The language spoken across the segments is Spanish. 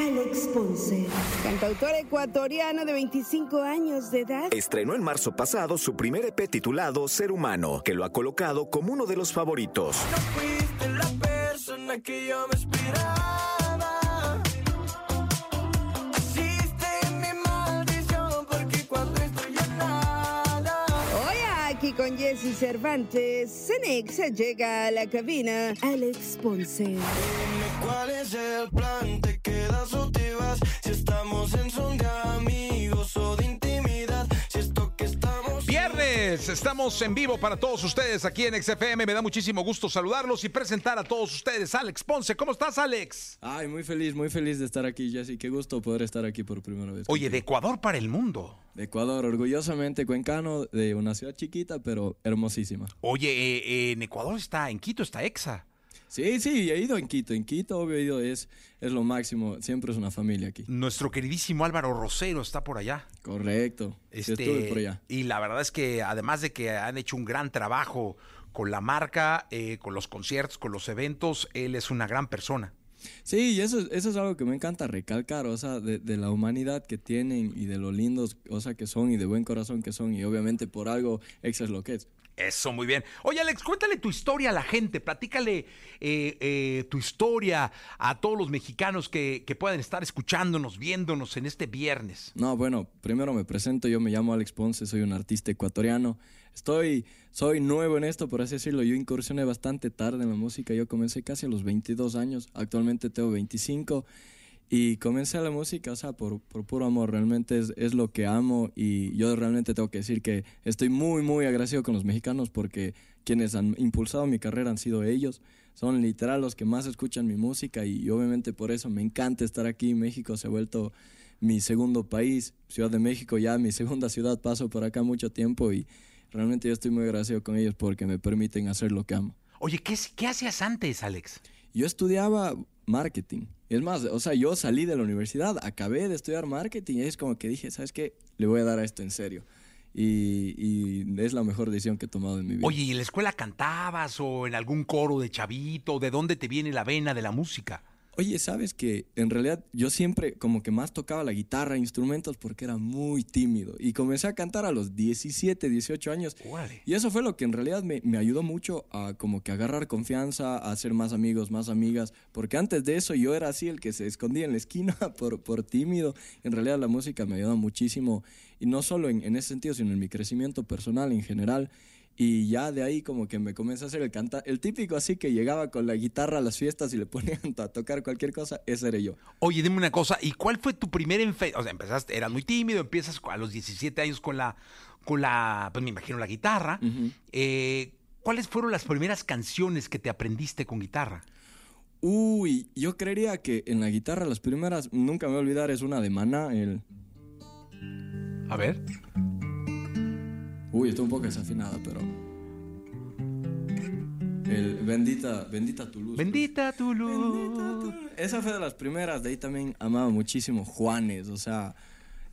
Alex Ponce, cantautor ecuatoriano de 25 años de edad. Estrenó en marzo pasado su primer EP titulado Ser Humano, que lo ha colocado como uno de los favoritos. No fuiste la persona que yo me esperaba. Hiciste mi maldición porque cuando estoy en nada. Hoy aquí con Jesse Cervantes, Cenexa llega a la cabina. Alex Ponce. Dime cuál es el plan, te quedas o te vas. Si estamos en son de amigos o de intimidad. Si esto que estamos. Viernes, estamos en vivo para todos ustedes aquí en XFM. Me da muchísimo gusto saludarlos y presentar a todos ustedes. Alex Ponce, ¿cómo estás, Alex? Ay, muy feliz, muy feliz de estar aquí, Jesse. Qué gusto poder estar aquí por primera vez. Oye, de. Ecuador para el mundo. de Ecuador, orgullosamente cuencano, de una ciudad chiquita, pero hermosísima. Oye, eh, eh, en Ecuador está, en Quito está EXA. Sí, sí, he ido en Quito. En Quito, obvio, he ido, es, es lo máximo. Siempre es una familia aquí. Nuestro queridísimo Álvaro Rosero está por allá. Correcto. Sí, Este, estuve por allá. Y la verdad es que además de que han hecho un gran trabajo con la marca, eh, con los conciertos, con los eventos, él es una gran persona. Sí, y eso, es- eso es algo que me encanta recalcar, o sea, de, de la humanidad que tienen y de lo lindos, o sea, que son y de buen corazón que son. Y obviamente por algo, Exa es lo que es. Eso, muy bien. Oye, Alex, cuéntale tu historia a la gente, platícale eh, eh, tu historia a todos los mexicanos que, que puedan estar escuchándonos, viéndonos en este viernes. No, bueno, primero me presento, yo me llamo Alex Ponce, soy un artista ecuatoriano. Estoy, soy nuevo en esto, por así decirlo. Yo incursioné bastante tarde en la música, yo comencé casi a los 22 años, actualmente tengo 25 y comencé la música, o sea, por, por puro amor, realmente es, es lo que amo y yo realmente tengo que decir que estoy muy, muy agradecido con los mexicanos porque quienes han impulsado mi carrera han sido ellos. Son literal los que más escuchan mi música y, obviamente por eso me encanta estar aquí. México se ha vuelto mi segundo país, Ciudad de México ya mi segunda ciudad, paso por acá mucho tiempo y realmente yo estoy muy agradecido con ellos porque me permiten hacer lo que amo. Oye, ¿qué, qué hacías antes, Alex? Yo estudiaba marketing. Es más, o sea, yo salí de la universidad, acabé de estudiar marketing y es como que dije, ¿sabes qué? Le voy a dar a esto en serio. Y, y es la mejor decisión que he tomado en mi vida. Oye, ¿y en la escuela cantabas o en algún coro de chavito? ¿De dónde te viene la vena de la música? Oye, ¿sabes que En realidad yo siempre como que más tocaba la guitarra, instrumentos, porque era muy tímido. Y comencé a cantar a los 17, 18 años. Y eso fue lo que en realidad me, me ayudó mucho a como que agarrar confianza, a hacer más amigos, más amigas. Porque antes de eso yo era así el que se escondía en la esquina por, por tímido. En realidad la música me ayudó muchísimo. Y no solo en, en ese sentido, sino en mi crecimiento personal en general. Y ya de ahí como que me comencé a hacer el canta el típico así que llegaba con la guitarra a las fiestas y le ponían a tocar cualquier cosa, ese era yo. Oye, dime una cosa, ¿y cuál fue tu primer enfe... O sea, empezaste, eras muy tímido, empiezas a los 17 años con la, con la, pues me imagino la guitarra. Eh, ¿Cuáles fueron las primeras canciones que te aprendiste con guitarra? Uy, yo creería que en la guitarra las primeras, nunca me voy a olvidar, es una de Maná, el... A ver. Uy, está un poco desafinada, pero... El Bendita, Bendita tu luz. Bendita tu luz. Esa fue de las primeras, de ahí también amaba muchísimo Juanes, o sea,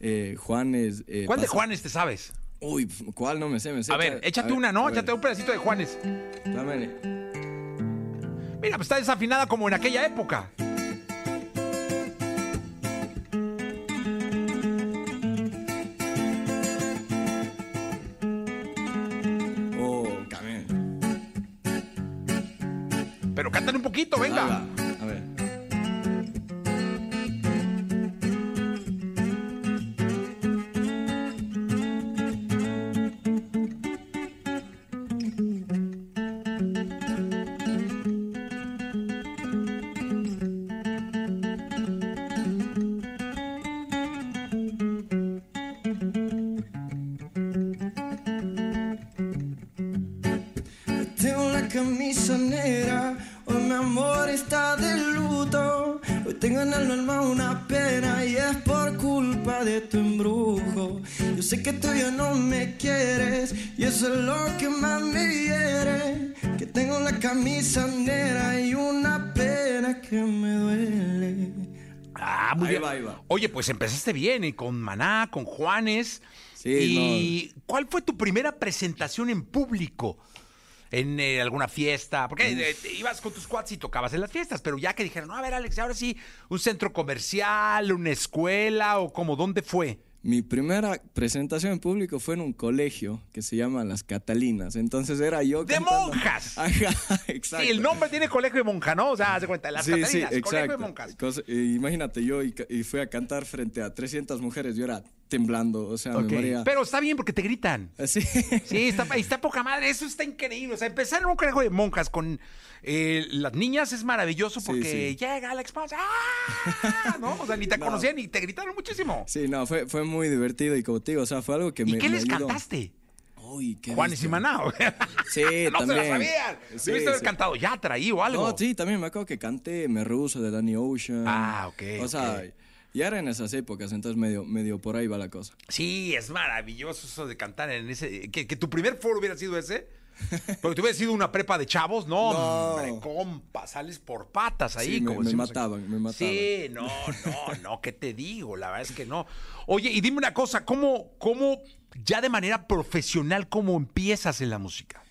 eh, Juanes... eh, ¿Cuál de pasa- Juanes te sabes? Uy, ¿cuál? No me sé, me sé. A ver, que- échate a ver, una, ¿no? a ver, Échate un pedacito de Juanes. dame- Mira, pues está desafinada como en aquella época. Tengo la camisa negra, hoy mi amor está de luto. Hoy tengo en el alma una pena y es por culpa de tu embrujo. Yo sé que tú ya no me quieres y eso es lo que más me hiere. Que tengo la camisa negra y una pena que me duele. Ah, muy Ahí bien. va, ahí va. Oye, pues empezaste bien, ¿eh? con Maná, con Juanes. Sí, ¿Y cuál fue tu primera presentación en público? En eh, alguna fiesta? Porque eh, ibas con tus cuads y tocabas en las fiestas, pero ya que dijeron, no, a ver, Alex, ahora sí, un centro comercial, una escuela o como, ¿dónde fue? Mi primera presentación en público fue en un colegio que se llama Las Catalinas. Entonces era yo. ¡De cantando- monjas! Ajá, exacto. Sí, el nombre tiene colegio de monja, ¿no? O sea, haz de cuenta, las Sí, sí, Catalinas, colegio de exacto. monjas. Cosa- eh, imagínate, yo y fui a cantar frente a 300 mujeres. Yo era temblando, o sea, Ok, me moría. Pero está bien porque te gritan. Sí. Sí, está, está poca madre, eso está increíble. O sea, empezar en un colegio de monjas con eh, las niñas es maravilloso porque sí. llega Alex Pons, ¡ah! ¿no? O sea, ni te No. conocían ni te gritaron muchísimo. Sí, no, fue, fue muy divertido y como te digo, o sea, fue algo que ¿Y me qué me les ayudó. cantaste? Uy, qué Juanes y. Manao. Sí, no se también. la sabían. Sí, Debiste haber sí. cantado Yatra ahí o algo. No, sí, también me acuerdo que canté Me Ruso de Danny Ocean. Ah, ok, O sea, ok. Ya era en esas épocas, entonces medio, medio por ahí va la cosa. Sí, es maravilloso eso de cantar en ese. Que, que tu primer foro hubiera sido ese. Porque tú hubieras sido una prepa de chavos, no, No. hombre, compa, sales por patas ahí. Sí, me- como me aquí. mataban, me mataban. Sí, no, no, no, ¿qué te digo? La verdad es que no. Oye, y dime una cosa, ¿cómo, cómo ya de manera profesional, cómo empiezas en la música?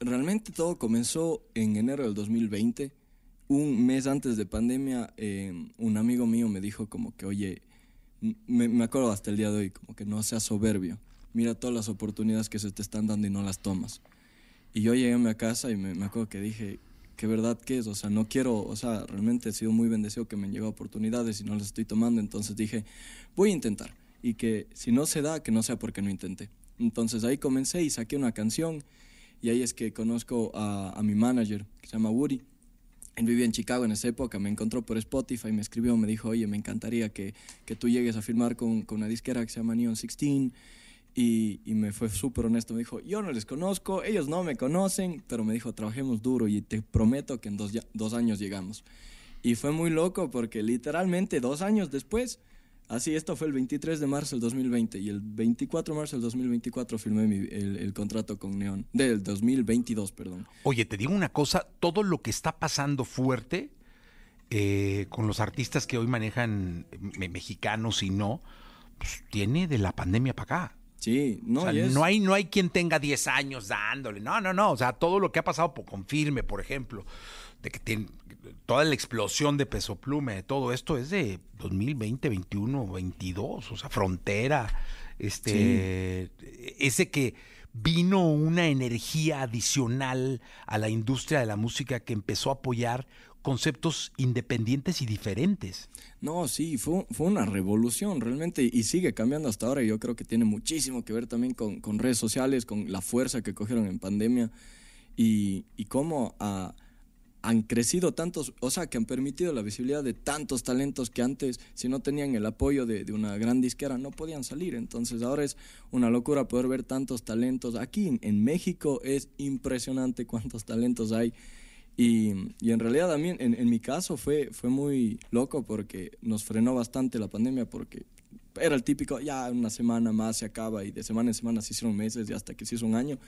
Realmente todo comenzó en enero del 2020. Un mes antes de pandemia, eh, un amigo mío me dijo como que, oye, me acuerdo hasta el día de hoy, como que no seas soberbio. Mira todas las oportunidades que se te están dando y no las tomas. Y yo llegué a mi casa y me, me acuerdo que dije, ¿qué verdad que es? O sea, no quiero, o sea, realmente he sido muy bendecido que me han llegado oportunidades y no las estoy tomando. Entonces dije, voy a intentar. Y que si no se da, que no sea porque no intenté. Entonces ahí comencé y saqué una canción. Y ahí es que conozco a, a mi manager, que se llama Woody. Él vivía en Chicago en esa época, me encontró por Spotify, me escribió, me dijo, oye, me encantaría que, que tú llegues a firmar con, con una disquera que se llama Neon 16. Y, y me fue súper honesto, me dijo, yo no les conozco, ellos no me conocen, pero me dijo, trabajemos duro y te prometo que en dos, dos años llegamos. Y fue muy loco porque literalmente dos años después, así esto fue el 23 de marzo del 2020 y el 24 de marzo del 2024 firmé mi- el, el contrato con Neon, del 2022, perdón. Oye, te digo una cosa, todo lo que está pasando fuerte eh, con los artistas que hoy manejan me- mexicanos y no, pues tiene de la pandemia para acá. Sí, no, o sea, no, hay, no hay quien tenga 10 años dándole. No, no, no. O sea, todo lo que ha pasado por confirme, por ejemplo, de que tiene, toda la explosión de peso plume, todo esto es de 2020, 21, 22. O sea, frontera. Este. Ese que vino una energía adicional a la industria de la música que empezó a apoyar conceptos independientes y diferentes. No, sí, fue, fue una revolución realmente y sigue cambiando hasta ahora. y Yo creo que tiene muchísimo que ver también con, con redes sociales, con la fuerza que cogieron en pandemia y, y cómo ah, han crecido tantos, o sea, que han permitido la visibilidad de tantos talentos que antes, si no tenían el apoyo de, una gran disquera, no podían salir. Entonces ahora es una locura poder ver tantos talentos. Aquí en, en México es impresionante cuántos talentos hay. Y, y en realidad también, en, en mi caso, fue, fue muy loco porque nos frenó bastante la pandemia porque era el típico, ya una semana más se acaba y de semana en semana se hicieron meses y hasta que se hizo un año.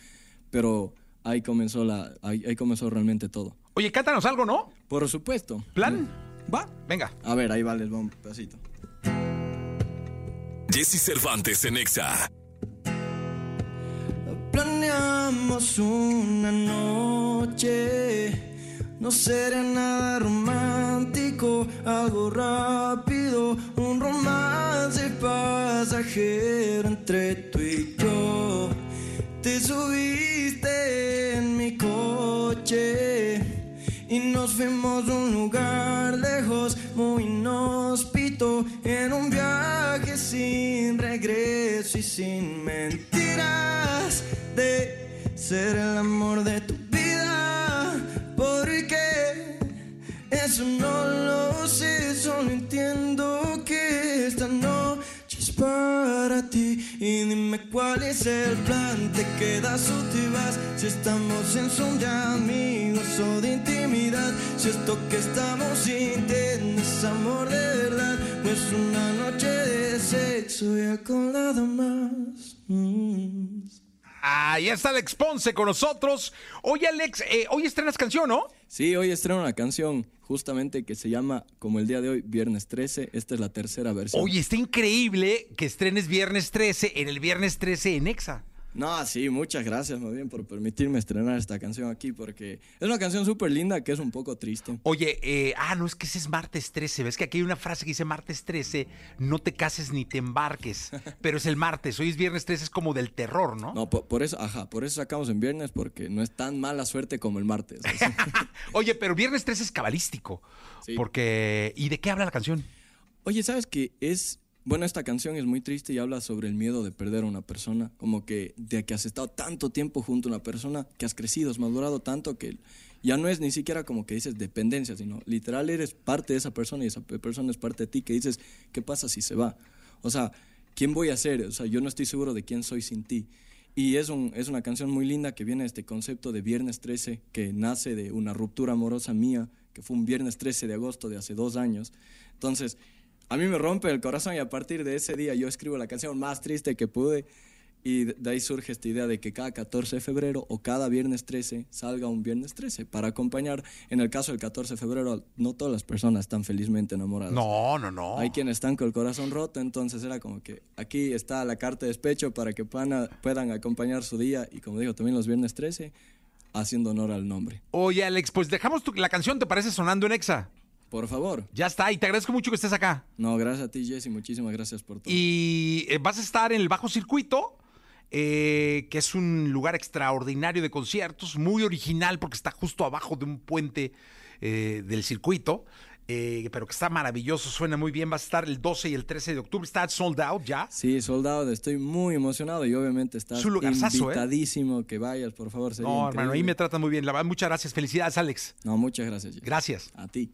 Pero ahí comenzó, la, ahí, ahí comenzó realmente todo. Oye, cántanos algo, ¿no? Por supuesto. ¿Plan? Va. Venga. A ver, ahí va, les va un pedacito. Jesse Cervantes en Exa. Planeamos una noche, no será nada romántico, algo rápido, un romance pasajero entre tú y yo. Te subiste y nos fuimos a un lugar lejos, muy inhóspito, en un viaje sin regreso y sin mentiras de ser el amor de tu vida. Porque eso no dime cuál es el plan, te quedas o te vas. Si estamos en son de amigos o de intimidad. Si esto que estamos sintiendo es amor de verdad. No es una noche de sexo ya con nada más. Mm. Ahí está Alex Ponce con nosotros. Oye, Alex, eh, hoy estrenas canción, ¿no? Sí, hoy estreno una canción justamente que se llama, como el día de hoy, Viernes 13. Esta es la tercera versión. Oye, está increíble que estrenes Viernes 13 en el Viernes 13 en Exa. No, sí, muchas gracias más bien por permitirme estrenar esta canción aquí, porque es una canción súper linda que es un poco triste. Oye, eh, ah, no, es que ese es martes 13. ¿Ves que aquí hay una frase que dice martes 13, no te cases ni te embarques? Pero es el martes, hoy es viernes 13, es como del terror, ¿no? No, por, por eso, ajá, por eso sacamos en viernes, porque no es tan mala suerte como el martes. Oye, pero viernes 13 es cabalístico. Sí. Porque. ¿Y de qué habla la canción? Oye, ¿sabes qué? Es. Bueno, esta canción es muy triste y habla sobre el miedo de perder a una persona. Como que de que has estado tanto tiempo junto a una persona, que has crecido, has madurado tanto que ya no es ni siquiera como que dices dependencia, sino literal eres parte de esa persona y esa pe- persona es parte de ti, que dices, ¿qué pasa si se va? O sea, ¿quién voy a ser? O sea, yo no estoy seguro de quién soy sin ti. Y es, un, es una canción muy linda que viene de este concepto de Viernes 13, que nace de una ruptura amorosa mía, que fue un viernes 13 de agosto de hace dos años. Entonces, a mí me rompe el corazón y a partir de ese día yo escribo la canción más triste que pude. Y de ahí surge esta idea de que cada 14 de febrero o cada viernes 13 salga un viernes 13 para acompañar. En el caso del 14 de febrero, no todas las personas están felizmente enamoradas. No, no, no. Hay quienes están con el corazón roto, entonces era como que aquí está la carta de despecho para que puedan, puedan acompañar su día y como digo, también los viernes 13, haciendo honor al nombre. Oye, Alex, pues dejamos tu- la canción, ¿te parece sonando en Exa? Por favor. Ya está, y te agradezco mucho que estés acá. No, gracias a ti, Jesse, muchísimas gracias por todo. Y eh, vas a estar en el Bajo Circuito, eh, que es un lugar extraordinario de conciertos, muy original porque está justo abajo de un puente eh, del circuito, eh, pero que está maravilloso, suena muy bien. Vas a estar el 12 y el 13 de octubre, está sold out ya. Sí, soldado, estoy muy emocionado y obviamente estás Es un lugarzazo, ¿eh? invitadísimo que vayas, por favor. sería No, hermano, ahí me tratan muy bien. La verdad, muchas gracias. Felicidades, Alex. No, muchas gracias. Jesse. Gracias. A ti.